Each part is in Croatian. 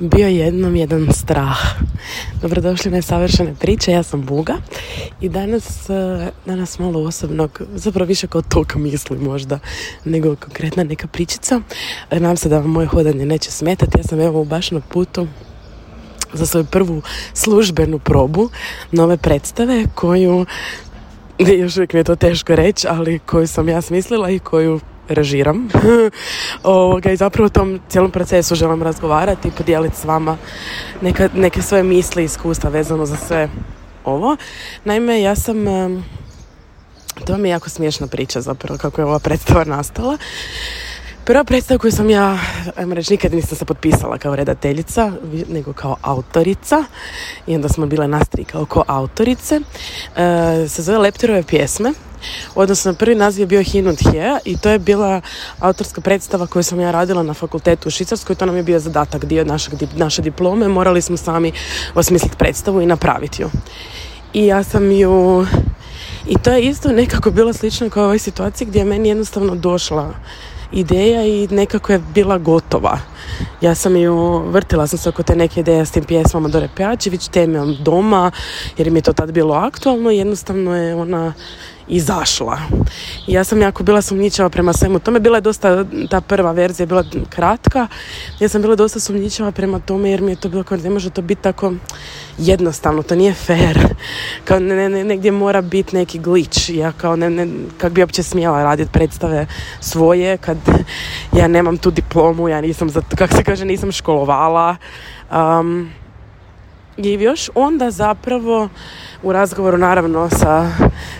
bio jednom jedan strah. Dobrodošli na savršene priče, ja sam Buga i danas, eh, danas malo osobnog, zapravo više kao tog misli možda, nego konkretna neka pričica. Eh, nadam se da vam moje hodanje neće smetati, ja sam evo baš na putu za svoju prvu službenu probu nove predstave koju još uvijek mi je to teško reći, ali koju sam ja smislila i koju režiram. Ovoga, I zapravo u tom cijelom procesu želim razgovarati i podijeliti s vama neka, neke svoje misli i iskustva vezano za sve ovo. Naime, ja sam... To mi je jako smiješna priča zapravo kako je ova predstava nastala. Prva predstava koju sam ja, ajmo reći, nikad nisam se potpisala kao redateljica, nego kao autorica. I onda smo bile nastri kao ko autorice. E, se zove Leptirove pjesme odnosno prvi naziv je bio Hin und i to je bila autorska predstava koju sam ja radila na fakultetu u Švicarskoj, to nam je bio zadatak dio našeg, naše diplome, morali smo sami osmisliti predstavu i napraviti ju. I ja sam ju i to je isto nekako bilo slično kao ovoj situaciji gdje je meni jednostavno došla ideja i nekako je bila gotova. Ja sam ju, vrtila sam se oko te neke ideje s tim pjesmama Dore Pejačević, temom doma, jer mi je to tad bilo aktualno jednostavno je ona izašla. I ja sam jako bila sumnjičava prema svemu tome. Bila je dosta, ta prva verzija je bila kratka. Ja sam bila dosta sumnjičava prema tome jer mi je to bilo kao ne može to biti tako jednostavno. To nije fair. Kao ne, ne, negdje mora biti neki glitch. Ja kao ne, ne, kak bi uopće smjela raditi predstave svoje kad ja nemam tu diplomu, ja nisam, za, kako se kaže, nisam školovala. Um, I još onda zapravo u razgovoru naravno sa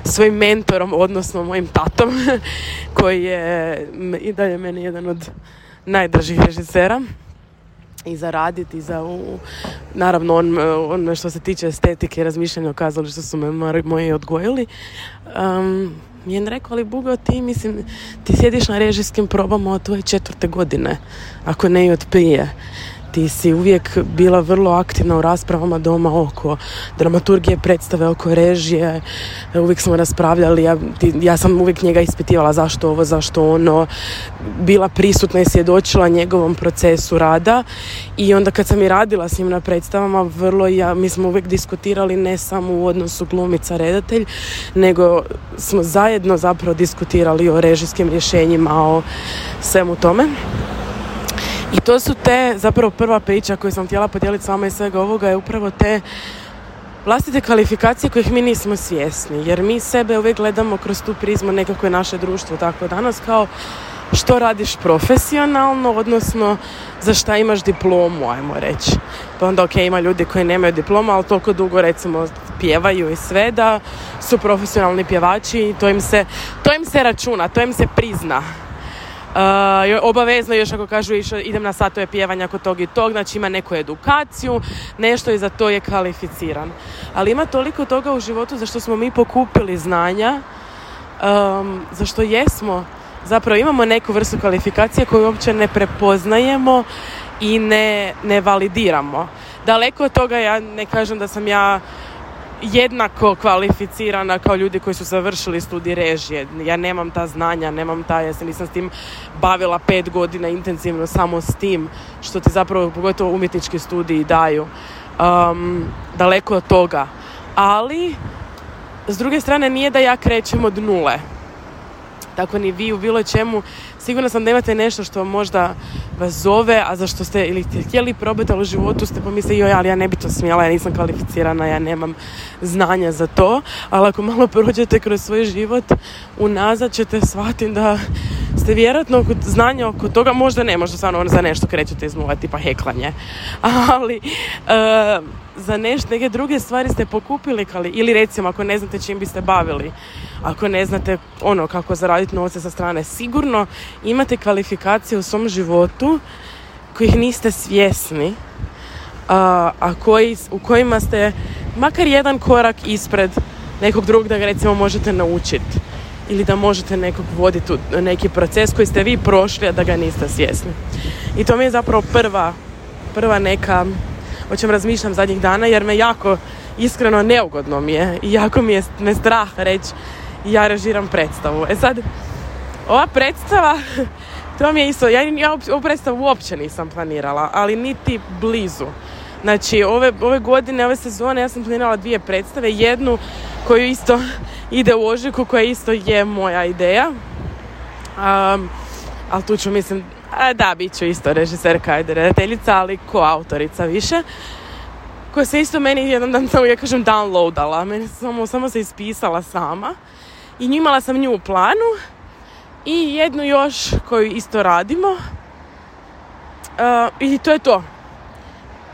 svojim mentorom, odnosno mojim tatom, koji je i dalje meni jedan od najdražih režisera i za raditi za u, naravno on, on što se tiče estetike i razmišljanja o kazalištu su me moji odgojili um, je rekao, ali Bugo, ti mislim, ti sjediš na režijskim probama od tvoje četvrte godine, ako ne i od prije ti si uvijek bila vrlo aktivna u raspravama doma oko dramaturgije, predstave oko režije, uvijek smo raspravljali, ja, ja sam uvijek njega ispitivala zašto ovo, zašto ono, bila prisutna i svjedočila njegovom procesu rada. I onda kad sam i radila s njim na predstavama, vrlo ja, mi smo uvijek diskutirali ne samo u odnosu glumica redatelj, nego smo zajedno zapravo diskutirali o režijskim rješenjima, o svemu tome. I to su te, zapravo prva priča koju sam htjela podijeliti s vama i svega ovoga je upravo te vlastite kvalifikacije kojih mi nismo svjesni. Jer mi sebe uvijek gledamo kroz tu prizmu nekako je naše društvo tako danas kao što radiš profesionalno, odnosno za šta imaš diplomu, ajmo reći. Pa onda ok, ima ljudi koji nemaju diplomu, ali toliko dugo recimo pjevaju i sve da su profesionalni pjevači i to im se, to im se računa, to im se prizna. Uh, obavezno još ako kažu idem na satove pjevanja kod tog i tog, znači ima neku edukaciju, nešto i za to je kvalificiran. Ali ima toliko toga u životu za što smo mi pokupili znanja, um, za što jesmo, zapravo imamo neku vrstu kvalifikacije koju uopće ne prepoznajemo i ne, ne validiramo. Daleko od toga ja ne kažem da sam ja jednako kvalificirana kao ljudi koji su završili studij režije. Ja nemam ta znanja, nemam ta, ja se nisam s tim bavila pet godina intenzivno samo s tim što ti zapravo pogotovo umjetnički studiji daju. Um, daleko od toga. Ali, s druge strane, nije da ja krećem od nule. Tako ni vi u bilo čemu. Sigurno sam da imate nešto što možda vas zove, a za što ste ili htjeli probati, ali u životu ste pomislili, joj, ali ja ne bi to smjela, ja nisam kvalificirana, ja nemam znanja za to, ali ako malo prođete kroz svoj život, unazad ćete shvatiti da ste vjerojatno oko znanja oko toga, možda ne, možda stvarno za nešto krećete iz nula, tipa heklanje, ali uh, za nešto, neke druge stvari ste pokupili kali, ili recimo ako ne znate čim biste bavili, ako ne znate ono kako zaraditi novce sa strane, sigurno imate kvalifikacije u svom životu kojih niste svjesni, a, a koji, u kojima ste makar jedan korak ispred nekog drugog da ga recimo možete naučiti ili da možete nekog voditi u neki proces koji ste vi prošli, a da ga niste svjesni. I to mi je zapravo prva, prva neka o čem razmišljam zadnjih dana jer me jako iskreno neugodno mi je i jako mi je me strah reći ja režiram predstavu. E sad, ova predstava To mi je isto, ja, ja ovu predstavu uopće nisam planirala, ali niti blizu. Znači, ove, ove godine, ove sezone, ja sam planirala dvije predstave. Jednu koju isto ide u ožiku, koja isto je moja ideja. Um, ali tu ću, mislim, a da, bit ću isto režiserka i redateljica, ali ko autorica više. Koja se isto meni jedan dan, samo ja kažem, downloadala. Meni samo, samo se ispisala sama. I imala sam nju u planu. I jednu još koju isto radimo. Uh, I to je to.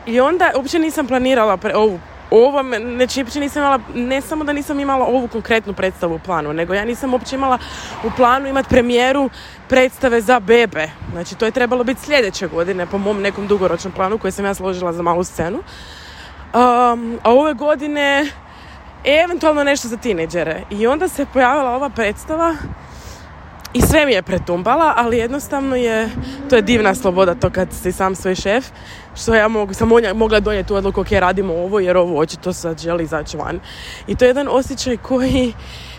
I onda uopće nisam planirala pre, ovu ovo, znači uopće nisam imala, ne samo da nisam imala ovu konkretnu predstavu u planu, nego ja nisam uopće imala u planu imati premijeru predstave za bebe. Znači to je trebalo biti sljedeće godine po mom nekom dugoročnom planu koji sam ja složila za malu scenu. Um, a ove godine eventualno nešto za tineđere. I onda se pojavila ova predstava i sve mi je pretumbala, ali jednostavno je, to je divna sloboda to kad si sam svoj šef, što ja mogu, sam mogla donijeti tu odluku ok, radimo ovo jer ovo očito sad želi izaći van. I to je jedan osjećaj koji,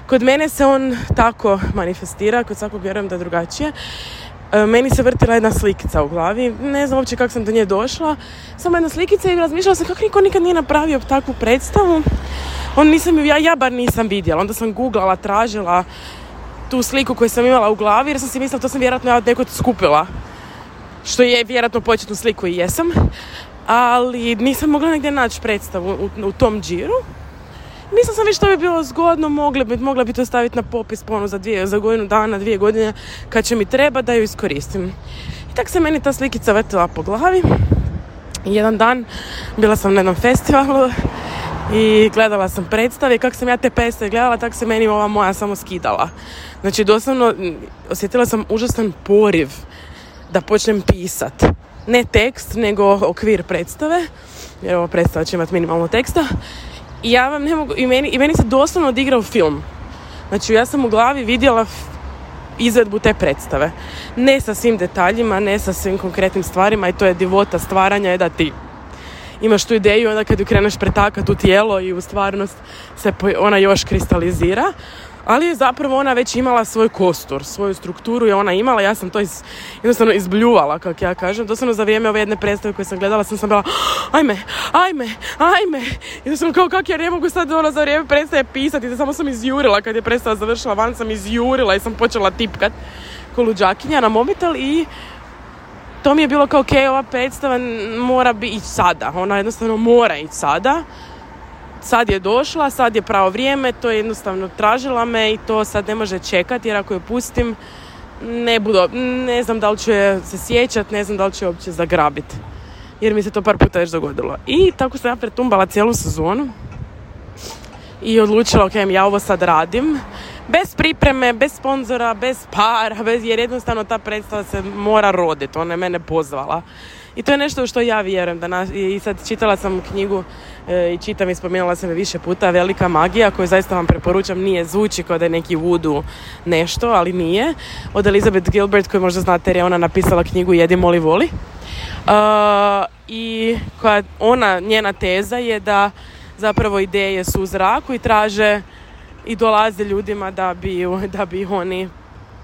kod mene se on tako manifestira, kod svakog vjerujem da je drugačije. E, meni se vrtila jedna slikica u glavi, ne znam uopće kako sam do nje došla, samo jedna slikica i razmišljala sam kako niko nikad nije napravio takvu predstavu. On nisam, ja, ja bar nisam vidjela, onda sam googlala, tražila, tu sliku koju sam imala u glavi jer sam si mislila to sam vjerojatno ja neko skupila. Što je vjerojatno početnu sliku i jesam. Ali nisam mogla negdje naći predstavu u, u tom džiru. Mislila sam već što bi bilo zgodno, mogla bi, mogla bi to staviti na popis ponu za, dvije, za godinu dana, dvije godine, kad će mi treba da ju iskoristim. I tak se meni ta slikica vrtila po glavi. Jedan dan bila sam na jednom festivalu i gledala sam predstave kako sam ja te predstave gledala, tako se meni ova moja samo skidala. Znači, doslovno osjetila sam užasan poriv da počnem pisat. Ne tekst, nego okvir predstave, jer ova predstava će imati minimalno teksta. I ja vam ne mogu, i meni, i meni se doslovno odigrao film. Znači, ja sam u glavi vidjela izvedbu te predstave. Ne sa svim detaljima, ne sa svim konkretnim stvarima i to je divota stvaranja je da ti imaš tu ideju onda kad ju kreneš pretakati u tijelo i u stvarnost se ona još kristalizira ali je zapravo ona već imala svoj kostur, svoju strukturu je ona imala, ja sam to iz, jednostavno izbljuvala, kako ja kažem. Doslovno za vrijeme ove jedne predstave koje sam gledala sam sam bila, ajme, ajme, ajme. I sam kao, kako ja ne mogu sad ono za vrijeme predstave pisati, samo sam izjurila kad je predstava završila, van sam izjurila i sam počela tipkat ko luđakinja na mobitel i to mi je bilo kao, ok, ova predstava mora biti ići sada, ona jednostavno mora ići sada sad je došla, sad je pravo vrijeme, to je jednostavno tražila me i to sad ne može čekati jer ako je pustim ne budu, ne znam da li ću se sjećat, ne znam da li ću je uopće zagrabiti. Jer mi se to par puta već dogodilo. I tako sam ja pretumbala cijelu sezonu i odlučila, ok, ja ovo sad radim. Bez pripreme, bez sponzora, bez para, bez, jer jednostavno ta predstava se mora roditi. Ona je mene pozvala. I to je nešto što ja vjerujem. Da I sad čitala sam knjigu e, i čitam i spomenula sam je više puta Velika magija koju zaista vam preporučam. Nije zvuči kao da je neki voodoo nešto, ali nije. Od Elizabeth Gilbert koju možda znate jer je ona napisala knjigu Jedi, moli, voli. Uh, I koja ona, njena teza je da zapravo ideje su u zraku i traže i dolaze ljudima da bi, da bi oni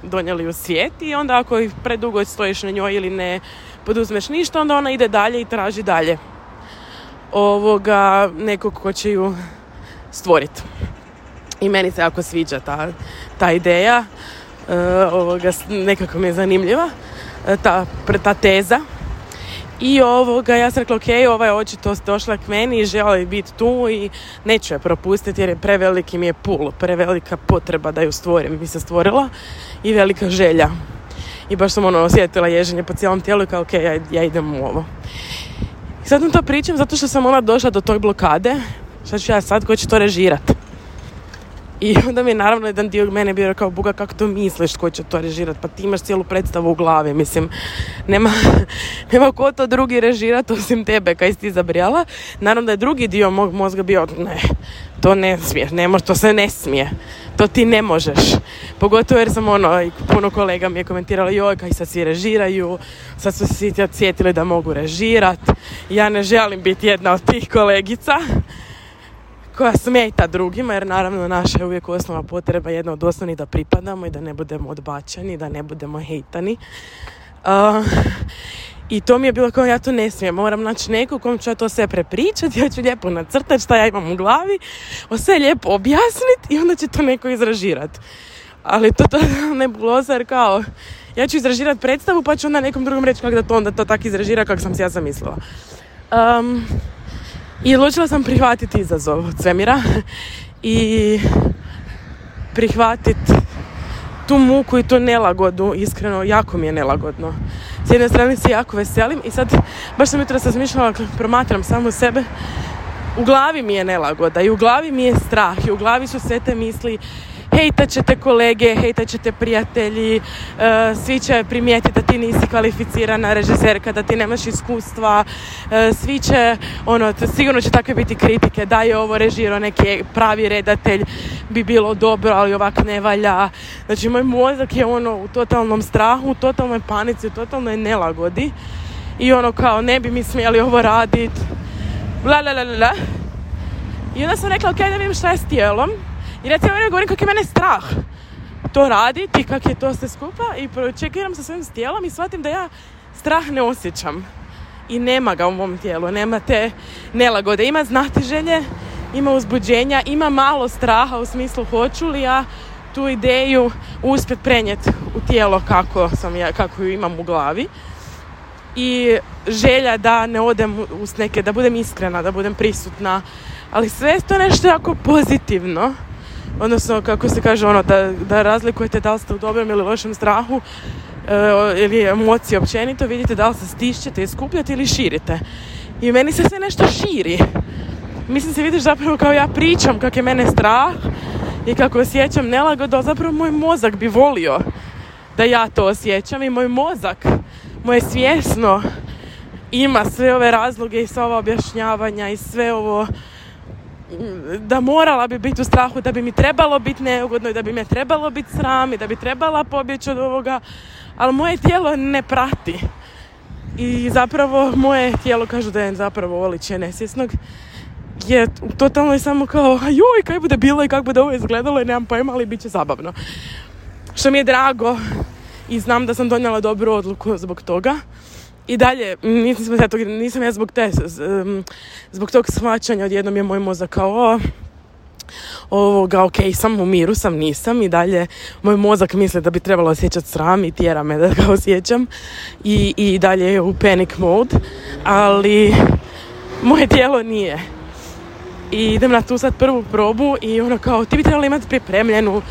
donijeli u svijet i onda ako ih predugo stojiš na njoj ili ne poduzmeš ništa, onda ona ide dalje i traži dalje ovoga nekog ko će ju stvoriti. I meni se jako sviđa ta, ta ideja, uh, ovoga, nekako mi je zanimljiva, uh, ta, ta teza. I ovoga, ja sam rekla, ok, ova je očito došla k meni i želi biti tu i neću je propustiti jer je preveliki mi je pul, prevelika potreba da ju stvorim, mi se stvorila i velika želja i baš sam ono osjetila ježenje po cijelom tijelu i kao ok, ja, ja idem u ovo. I sad vam to pričam zato što sam ona došla do tog blokade, šta ću ja sad, ko će to režirati? I onda mi je naravno jedan dio mene bio kao Buga kako to misliš ko će to režirati pa ti imaš cijelu predstavu u glavi mislim. Nema, nema ko to drugi režirati osim tebe kaj si ti zabrijala. Naravno da je drugi dio mog mozga bio ne to ne smije ne može, to se ne smije to ti ne možeš. Pogotovo jer sam ono puno kolega mi je komentiralo joj kaj sad svi režiraju sad su se sjetili da mogu režirat. Ja ne želim biti jedna od tih kolegica koja smeta drugima, jer naravno naša je uvijek osnova potreba jedna od osnovnih da pripadamo i da ne budemo odbačeni, da ne budemo hejtani. Uh, I to mi je bilo kao ja to ne smijem, moram naći nekog kom ću ja to sve prepričati, ja ću lijepo nacrtati šta ja imam u glavi, o sve lijepo objasniti i onda će to neko izražirati. Ali to to nebuloza jer kao ja ću izražirati predstavu pa ću onda nekom drugom reći kako da to onda to tako izražira kako sam si ja zamislila. Um, I odlučila sam prihvatiti izazov od svemira i prihvatiti tu muku i tu nelagodu, iskreno, jako mi je nelagodno. S jedne strane se jako veselim i sad, baš sam jutro razmišljala, promatram samo sebe, u glavi mi je nelagoda i u glavi mi je strah i u glavi su sve te misli hejtat ćete kolege, hejtat ćete prijatelji, e, svi će primijetiti da ti nisi kvalificirana režiserka, da ti nemaš iskustva, e, svi će, ono, sigurno će takve biti kritike, da je ovo režirao neki pravi redatelj, bi bilo dobro, ali ovako ne valja. Znači, moj mozak je ono u totalnom strahu, u totalnoj panici, u totalnoj nelagodi i ono kao ne bi mi smjeli ovo radit, la la la la. I onda sam rekla, ok, da vidim šta je s tijelom. I recimo ja govorim kako je mene strah to raditi, kako je to sve skupa i čekiram sa svojim tijelom i shvatim da ja strah ne osjećam. I nema ga u mom tijelu, nema te nelagode. Ima znati želje, ima uzbuđenja, ima malo straha u smislu hoću li ja tu ideju uspjet prenijeti u tijelo kako, sam ja, kako ju imam u glavi. I želja da ne odem uz neke, da budem iskrena, da budem prisutna. Ali sve to nešto jako pozitivno odnosno kako se kaže ono da, da razlikujete da li ste u dobrom ili lošem strahu e, ili emocije općenito vidite da li se stišćete i skupljate ili širite. I meni se sve nešto širi. Mislim se vidiš zapravo kao ja pričam kako je mene strah i kako osjećam nelagodu zapravo moj mozak bi volio da ja to osjećam i moj mozak moje svjesno ima sve ove razloge i sva ova objašnjavanja i sve ovo da morala bi biti u strahu, da bi mi trebalo biti neugodno i da bi me trebalo biti sram i da bi trebala pobjeći od ovoga, ali moje tijelo ne prati. I zapravo moje tijelo kažu da je zapravo oličje nesvjesnog je totalno je samo kao joj kaj bude bilo i kako bude ovo izgledalo i nemam pojma ali bit će zabavno. Što mi je drago i znam da sam donijela dobru odluku zbog toga i dalje, nisam, ja, nisam ja zbog te, zbog tog shvaćanja odjednom je moj mozak kao ovoga, ok, sam u miru, sam nisam. I dalje moj mozak misli da bi trebalo osjećati sram i tjera me da ga osjećam. I, i dalje je u panic mode, ali moje tijelo nije. I idem na tu sad prvu probu i ono kao ti bi trebala imati pripremljenu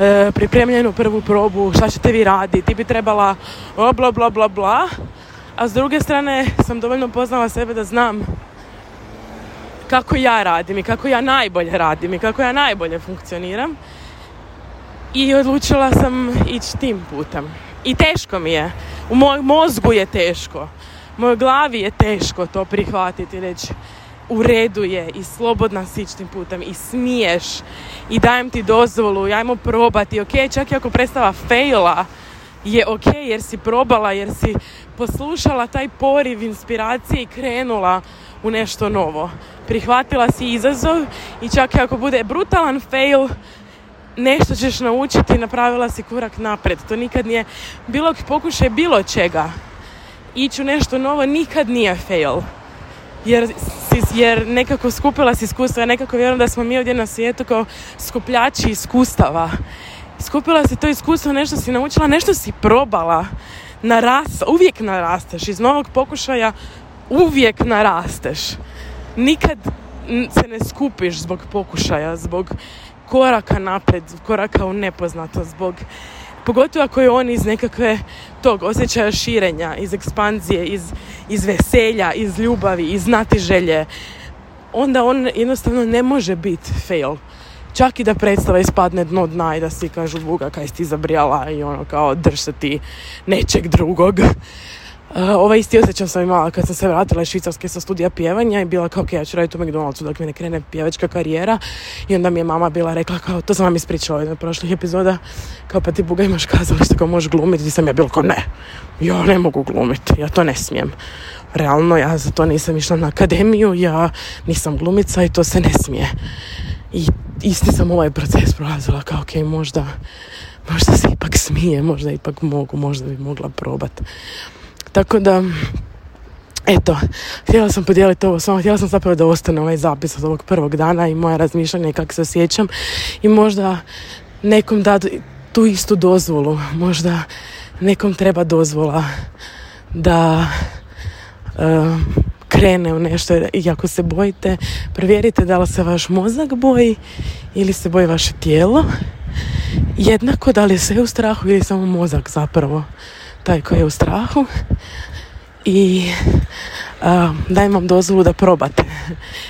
e, pripremljenu prvu probu, šta ćete vi raditi, ti bi trebala bla bla bla bla a s druge strane sam dovoljno poznala sebe da znam kako ja radim i kako ja najbolje radim i kako ja najbolje funkcioniram i odlučila sam ići tim putem. I teško mi je. U mojom mozgu je teško. U mojoj glavi je teško to prihvatiti i reći u redu je i slobodna si ići tim putem i smiješ i dajem ti dozvolu ajmo probati. Ok, čak i ako predstava faila, je ok jer si probala, jer si poslušala taj poriv inspiracije i krenula u nešto novo. Prihvatila si izazov i čak i ako bude brutalan fail, nešto ćeš naučiti i napravila si korak napred. To nikad nije bilo pokušaj bilo čega. Ići u nešto novo nikad nije fail. Jer, jer nekako skupila si iskustva. Ja nekako vjerujem da smo mi ovdje na svijetu kao skupljači iskustava skupila si to iskustvo, nešto si naučila, nešto si probala, naras, uvijek narasteš, iz novog pokušaja uvijek narasteš. Nikad se ne skupiš zbog pokušaja, zbog koraka napred, koraka u nepoznato, zbog pogotovo ako je on iz nekakve tog osjećaja širenja, iz ekspanzije, iz, iz veselja, iz ljubavi, iz znati želje, onda on jednostavno ne može biti fail čak i da predstava ispadne dno dna i da svi kažu Buga kaj si ti zabrijala i ono kao drž se ti nečeg drugog. ovaj isti osjećaj sam imala kad sam se vratila iz Švicarske sa studija pjevanja i bila kao, ok, ja ću raditi u McDonald'su dok mi ne krene pjevačka karijera i onda mi je mama bila rekla kao, to sam vam ispričala u jednoj prošlih epizoda, kao pa ti Buga imaš kazalište kao možeš glumiti i sam ja bila kao ne, ja ne mogu glumiti, ja to ne smijem. Realno ja za to nisam išla na akademiju, ja nisam glumica i to se ne smije. I isti sam ovaj proces prolazila kao ok, možda, možda se ipak smije, možda ipak mogu, možda bi mogla probati. Tako da, eto, htjela sam podijeliti ovo s vama, htjela sam zapravo da ostane ovaj zapis od ovog prvog dana i moja razmišljanja i kako se osjećam i možda nekom da tu istu dozvolu, možda nekom treba dozvola da uh, krene u nešto i ako se bojite, provjerite da li se vaš mozak boji ili se boji vaše tijelo. Jednako da li je sve u strahu ili samo mozak zapravo taj koji je u strahu. I uh, dajem vam dozvolu da probate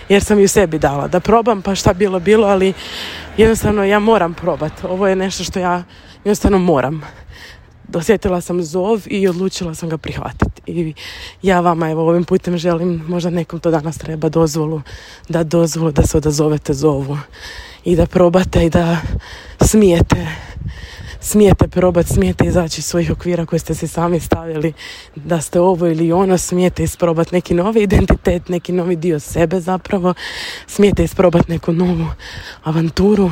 jer sam ju sebi dala. Da probam pa šta bilo bilo ali jednostavno ja moram probat. Ovo je nešto što ja jednostavno moram dosjetila sam zov i odlučila sam ga prihvatiti. I ja vama evo ovim putem želim možda nekom to danas treba dozvolu da dozvolu da se odazovete zovu i da probate i da smijete smijete probati, smijete izaći iz svojih okvira koje ste si sami stavili da ste ovo ili ono, smijete isprobati neki novi identitet, neki novi dio sebe zapravo, smijete isprobati neku novu avanturu,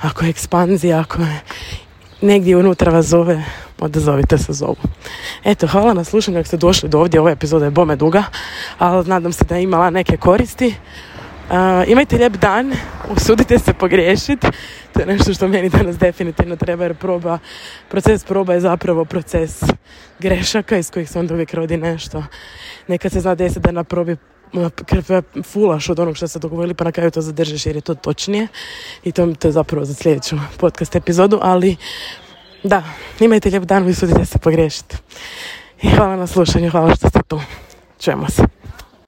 ako je ekspanzija, ako je negdje unutra vas zove, odazovite se zovu. Eto, hvala na slušanju ako ste došli do ovdje, ova epizoda je bome duga, ali nadam se da je imala neke koristi. Uh, imajte lijep dan, usudite se pogriješiti. To je nešto što meni danas definitivno treba jer proba, proces proba je zapravo proces grešaka iz kojih se onda uvijek rodi nešto. Nekad se zna desiti da na probi fulaš od onog što se dogovorili pa na kraju to zadržiš jer je to točnije i to, to je zapravo za sljedeću podcast epizodu, ali da, imajte lijep dan, usudite se pogriješiti. I hvala na slušanju, hvala što ste tu. Čujemo se.